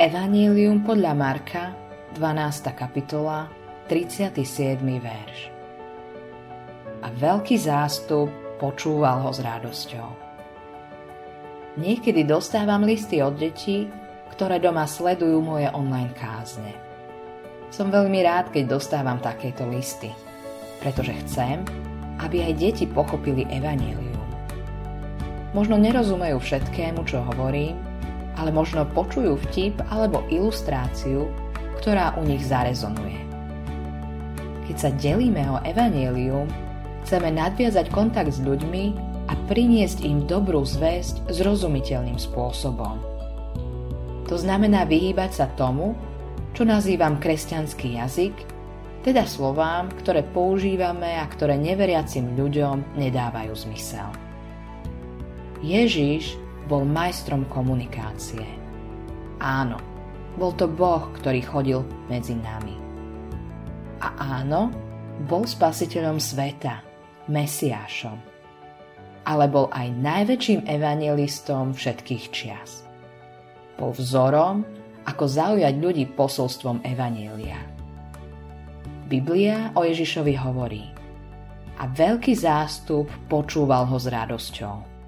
Evanílium podľa Marka, 12. kapitola, 37. verš. A veľký zástup počúval ho s radosťou. Niekedy dostávam listy od detí, ktoré doma sledujú moje online kázne. Som veľmi rád, keď dostávam takéto listy, pretože chcem, aby aj deti pochopili evanílium. Možno nerozumejú všetkému, čo hovorím, ale možno počujú vtip alebo ilustráciu, ktorá u nich zarezonuje. Keď sa delíme o evanílium, chceme nadviazať kontakt s ľuďmi a priniesť im dobrú zväzť zrozumiteľným spôsobom. To znamená vyhýbať sa tomu, čo nazývam kresťanský jazyk, teda slovám, ktoré používame a ktoré neveriacim ľuďom nedávajú zmysel. Ježíš bol majstrom komunikácie. Áno, bol to Boh, ktorý chodil medzi nami. A áno, bol spasiteľom sveta, Mesiášom. Ale bol aj najväčším evangelistom všetkých čias. Bol vzorom, ako zaujať ľudí posolstvom Evanielia. Biblia o Ježišovi hovorí a veľký zástup počúval ho s radosťou.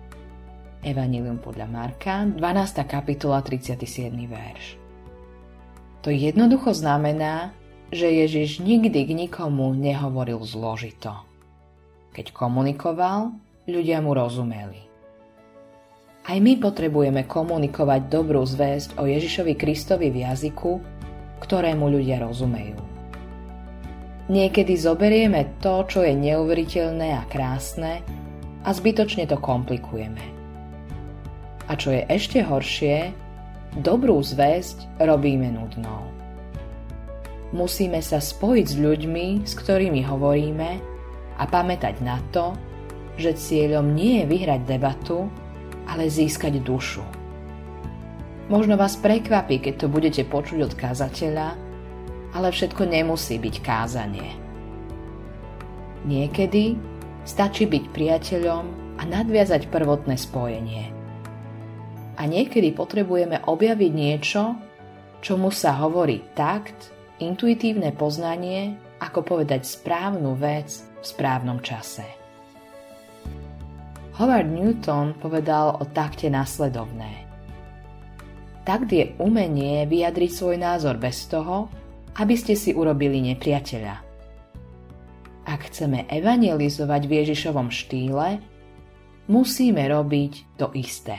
Evangelium podľa Marka, 12. kapitola, 37. verš. To jednoducho znamená, že Ježiš nikdy k nikomu nehovoril zložito. Keď komunikoval, ľudia mu rozumeli. Aj my potrebujeme komunikovať dobrú zväzť o Ježišovi Kristovi v jazyku, ktorému ľudia rozumejú. Niekedy zoberieme to, čo je neuveriteľné a krásne a zbytočne to komplikujeme. A čo je ešte horšie, dobrú zväzť robíme nudnou. Musíme sa spojiť s ľuďmi, s ktorými hovoríme a pamätať na to, že cieľom nie je vyhrať debatu, ale získať dušu. Možno vás prekvapí, keď to budete počuť od kázateľa, ale všetko nemusí byť kázanie. Niekedy stačí byť priateľom a nadviazať prvotné spojenie. A niekedy potrebujeme objaviť niečo, čomu sa hovorí takt, intuitívne poznanie, ako povedať správnu vec v správnom čase. Howard Newton povedal o takte následovné. Takt je umenie vyjadriť svoj názor bez toho, aby ste si urobili nepriateľa. Ak chceme evangelizovať v Ježišovom štýle, musíme robiť to isté.